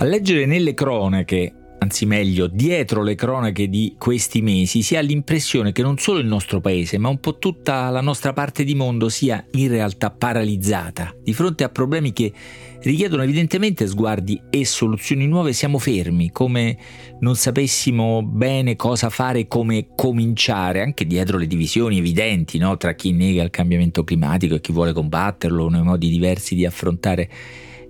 A leggere nelle cronache, anzi meglio, dietro le cronache di questi mesi, si ha l'impressione che non solo il nostro paese, ma un po' tutta la nostra parte di mondo sia in realtà paralizzata. Di fronte a problemi che richiedono evidentemente sguardi e soluzioni nuove, siamo fermi, come non sapessimo bene cosa fare, come cominciare, anche dietro le divisioni evidenti no? tra chi nega il cambiamento climatico e chi vuole combatterlo, nei modi diversi di affrontare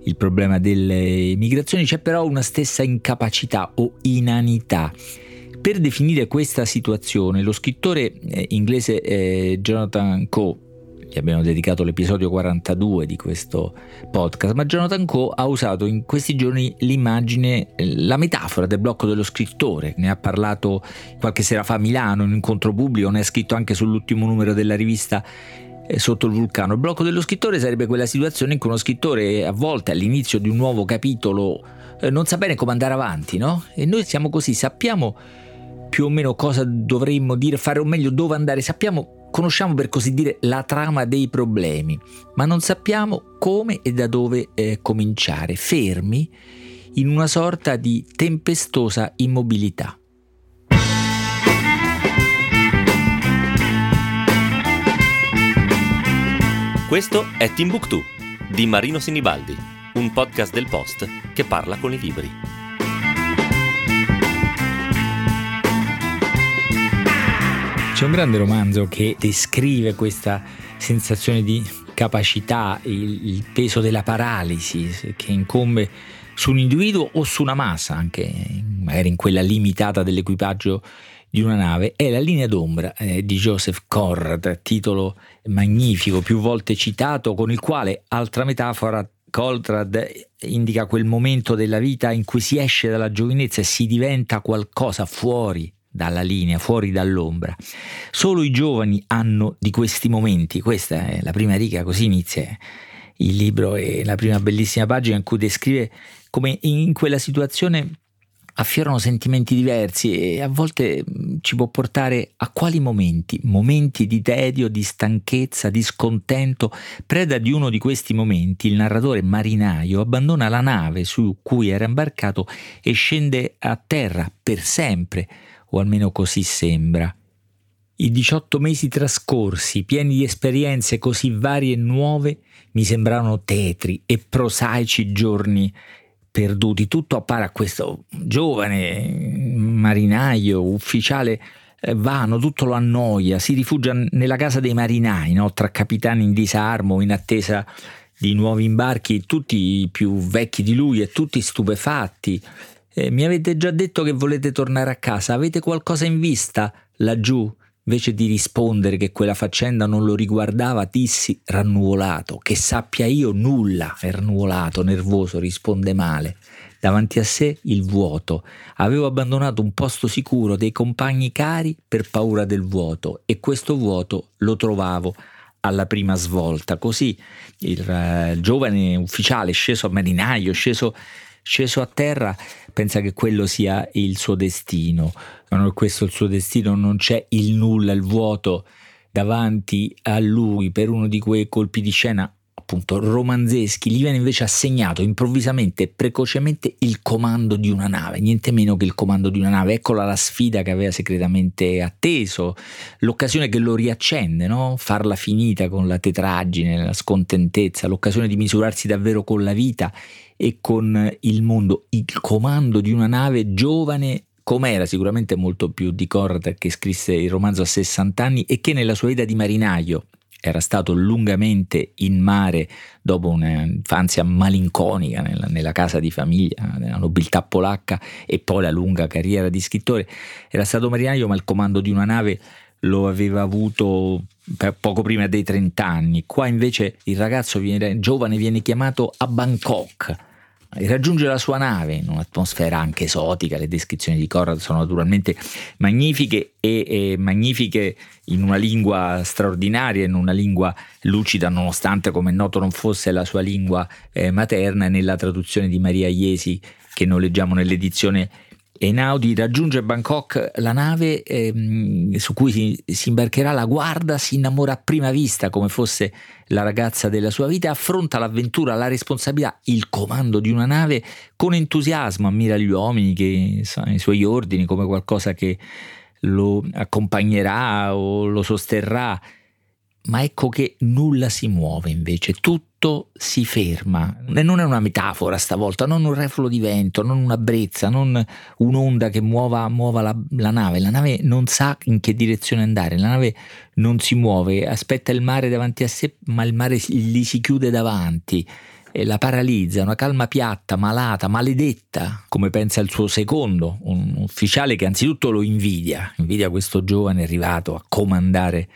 il problema delle migrazioni, c'è però una stessa incapacità o inanità. Per definire questa situazione, lo scrittore eh, inglese eh, Jonathan Coe, gli abbiamo dedicato l'episodio 42 di questo podcast, ma Jonathan Coe ha usato in questi giorni l'immagine, eh, la metafora del blocco dello scrittore, ne ha parlato qualche sera fa a Milano in un incontro pubblico, ne ha scritto anche sull'ultimo numero della rivista sotto il vulcano. Il blocco dello scrittore sarebbe quella situazione in cui uno scrittore a volte all'inizio di un nuovo capitolo eh, non sa bene come andare avanti, no? E noi siamo così, sappiamo più o meno cosa dovremmo dire, fare o meglio dove andare, sappiamo, conosciamo per così dire la trama dei problemi, ma non sappiamo come e da dove eh, cominciare, fermi in una sorta di tempestosa immobilità. Questo è Timbuktu di Marino Sinibaldi, un podcast del Post che parla con i libri. C'è un grande romanzo che descrive questa sensazione di capacità, il, il peso della paralisi che incombe su un individuo o su una massa, anche magari in quella limitata dell'equipaggio di una nave è La linea d'ombra eh, di Joseph Conrad, titolo magnifico, più volte citato, con il quale, altra metafora, Conrad indica quel momento della vita in cui si esce dalla giovinezza e si diventa qualcosa fuori dalla linea, fuori dall'ombra. Solo i giovani hanno di questi momenti, questa è la prima riga, così inizia il libro e la prima bellissima pagina in cui descrive come in quella situazione affiorano sentimenti diversi e a volte mm, ci può portare a quali momenti? Momenti di tedio, di stanchezza, di scontento. Preda di uno di questi momenti, il narratore marinaio abbandona la nave su cui era imbarcato e scende a terra per sempre, o almeno così sembra. I 18 mesi trascorsi, pieni di esperienze così varie e nuove, mi sembrano tetri e prosaici giorni perduti. Tutto appare a questo giovane marinaio, ufficiale eh, vano, tutto lo annoia, si rifugia nella casa dei marinai, no? tra capitani in disarmo, in attesa di nuovi imbarchi, tutti più vecchi di lui e tutti stupefatti. Eh, mi avete già detto che volete tornare a casa, avete qualcosa in vista laggiù? Invece di rispondere che quella faccenda non lo riguardava, dissi rannuvolato, che sappia io nulla, rannuvolato, nervoso, risponde male. Davanti a sé il vuoto. Avevo abbandonato un posto sicuro, dei compagni cari per paura del vuoto e questo vuoto lo trovavo alla prima svolta. Così il, il giovane ufficiale sceso a marinaio, sceso sceso a terra, pensa che quello sia il suo destino. Non è questo il suo destino, non c'è il nulla, il vuoto davanti a lui per uno di quei colpi di scena appunto romanzeschi, gli viene invece assegnato improvvisamente e precocemente il comando di una nave, niente meno che il comando di una nave. Eccola la sfida che aveva segretamente atteso, l'occasione che lo riaccende, no? farla finita con la tetraggine, la scontentezza, l'occasione di misurarsi davvero con la vita e con il mondo, il comando di una nave giovane com'era sicuramente molto più di Conrad che scrisse il romanzo a 60 anni e che nella sua vita di marinaio era stato lungamente in mare dopo un'infanzia malinconica nella, nella, casa di famiglia, nella nobiltà polacca e poi la lunga carriera di scrittore. Era stato marinaio ma il comando di una nave lo aveva avuto poco prima dei 30 anni. Qua invece il ragazzo viene, giovane viene chiamato a Bangkok raggiunge la sua nave in un'atmosfera anche esotica, le descrizioni di Conrad sono naturalmente magnifiche e, e, magnifiche in una lingua straordinaria, in una lingua lucida nonostante come noto non fosse la sua lingua eh, materna nella traduzione di Maria Iesi che noi leggiamo nell'edizione Einaudi raggiunge Bangkok, la nave ehm, su cui si, si, imbarcherà. La guarda, si innamora a prima vista come fosse la ragazza della sua vita, affronta l'avventura, la responsabilità, il comando di una nave con entusiasmo, ammira gli uomini, che, i suoi ordini come qualcosa che lo accompagnerà o lo sosterrà ma ecco che nulla si muove invece, tutto si ferma. E non è una metafora stavolta, non un refolo di vento, non una brezza, non un'onda che muova, muova la, la, nave. La nave non sa in che direzione andare, la nave non si muove, aspetta il mare davanti a sé, ma il mare gli si chiude davanti. E la paralizza, una calma piatta, malata, maledetta, come pensa il suo secondo, un ufficiale che anzitutto lo invidia, invidia questo giovane arrivato a comandare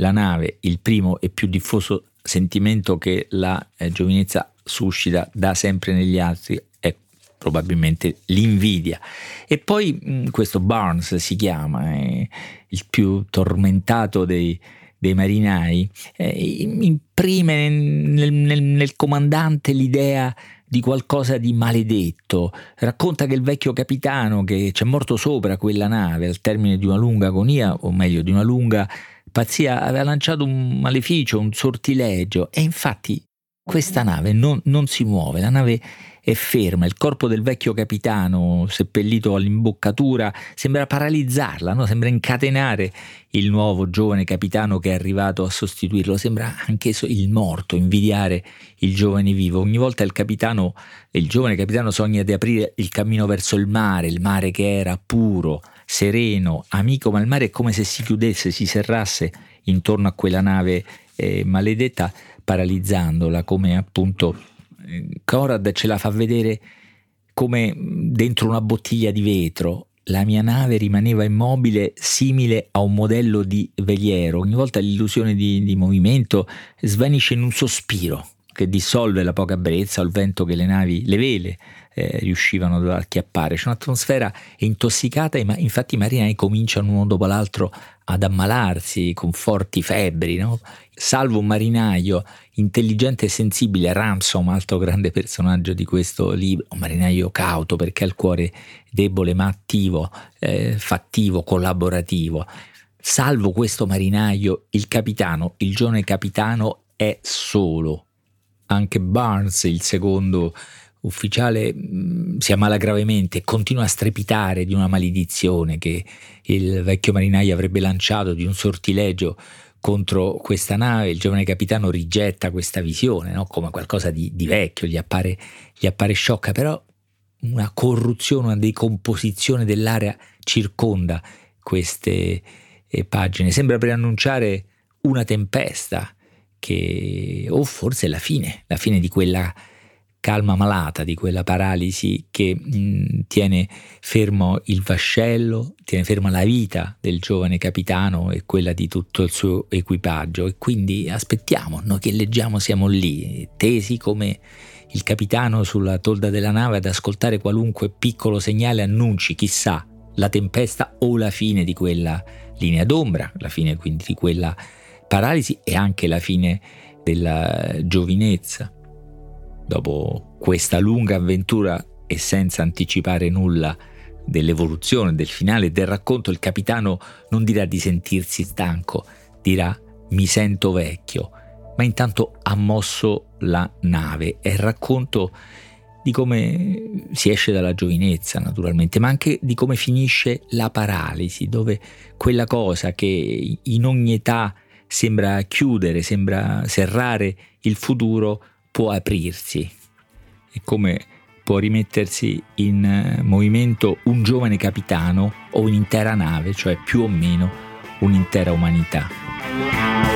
la nave, il primo e più diffuso sentimento che la eh, giovinezza suscita da sempre negli altri è probabilmente l'invidia. E poi mh, mm, questo Barnes si chiama, è il più tormentato dei, dei marinai, eh, imprime nel, nel, nel comandante l'idea di qualcosa di maledetto. Racconta che il vecchio capitano che ci è morto sopra quella nave al termine di una lunga agonia, o meglio di una lunga pazzia aveva lanciato un maleficio, un sortilegio e infatti questa nave non, non, si muove, la nave è ferma, il corpo del vecchio capitano seppellito all'imboccatura sembra paralizzarla, no? sembra incatenare il nuovo giovane capitano che è arrivato a sostituirlo, sembra anch'esso il morto invidiare il giovane vivo. Ogni volta il capitano, il giovane capitano sogna di aprire il cammino verso il mare, il mare che era puro, sereno, amico, ma il mare è come se si chiudesse, si serrasse intorno a quella nave eh, maledetta, paralizzandola, come appunto eh, Conrad ce la fa vedere come dentro una bottiglia di vetro. La mia nave rimaneva immobile, simile a un modello di veliero. Ogni volta l'illusione di, di movimento svanisce in un sospiro che dissolve la poca brezza o il vento che le navi, le vele, eh, riuscivano ad acchiappare. C'è un'atmosfera intossicata ma, infatti i marinai cominciano uno dopo l'altro ad ammalarsi con forti febbri, no? salvo un marinaio intelligente e sensibile, Ransom, altro grande personaggio di questo libro, un marinaio cauto perché ha il cuore debole ma attivo, eh, fattivo, collaborativo. Salvo questo marinaio, il capitano, il giovane capitano è solo. Anche Barnes, il secondo ufficiale mh, si ammala gravemente e continua a strepitare di una maledizione che il vecchio marinaio avrebbe lanciato di un sortilegio contro questa nave. Il giovane capitano rigetta questa visione no? come qualcosa di, di vecchio, gli appare, gli appare sciocca, però una corruzione, una decomposizione dell'area circonda queste eh, pagine. Sembra preannunciare una tempesta che, o forse la fine, la fine di quella calma malata, di quella paralisi che mh, tiene fermo il vascello, tiene ferma la vita del giovane capitano e quella di tutto il suo equipaggio e quindi aspettiamo, noi che leggiamo siamo lì, tesi come il capitano sulla tolda della nave ad ascoltare qualunque piccolo segnale annunci, chissà, la tempesta o la fine di quella linea d'ombra, la fine quindi di quella paralisi e anche la fine della giovinezza. Dopo questa lunga avventura e senza anticipare nulla dell'evoluzione, del finale del racconto, il capitano non dirà di sentirsi stanco, dirà mi sento vecchio, ma intanto ha mosso la nave e il racconto di come si esce dalla giovinezza naturalmente, ma anche di come finisce la paralisi, dove quella cosa che in ogni età sembra chiudere, sembra serrare il futuro, può aprirsi e come può rimettersi in eh, movimento un giovane capitano o un'intera nave, cioè più o meno un'intera umanità.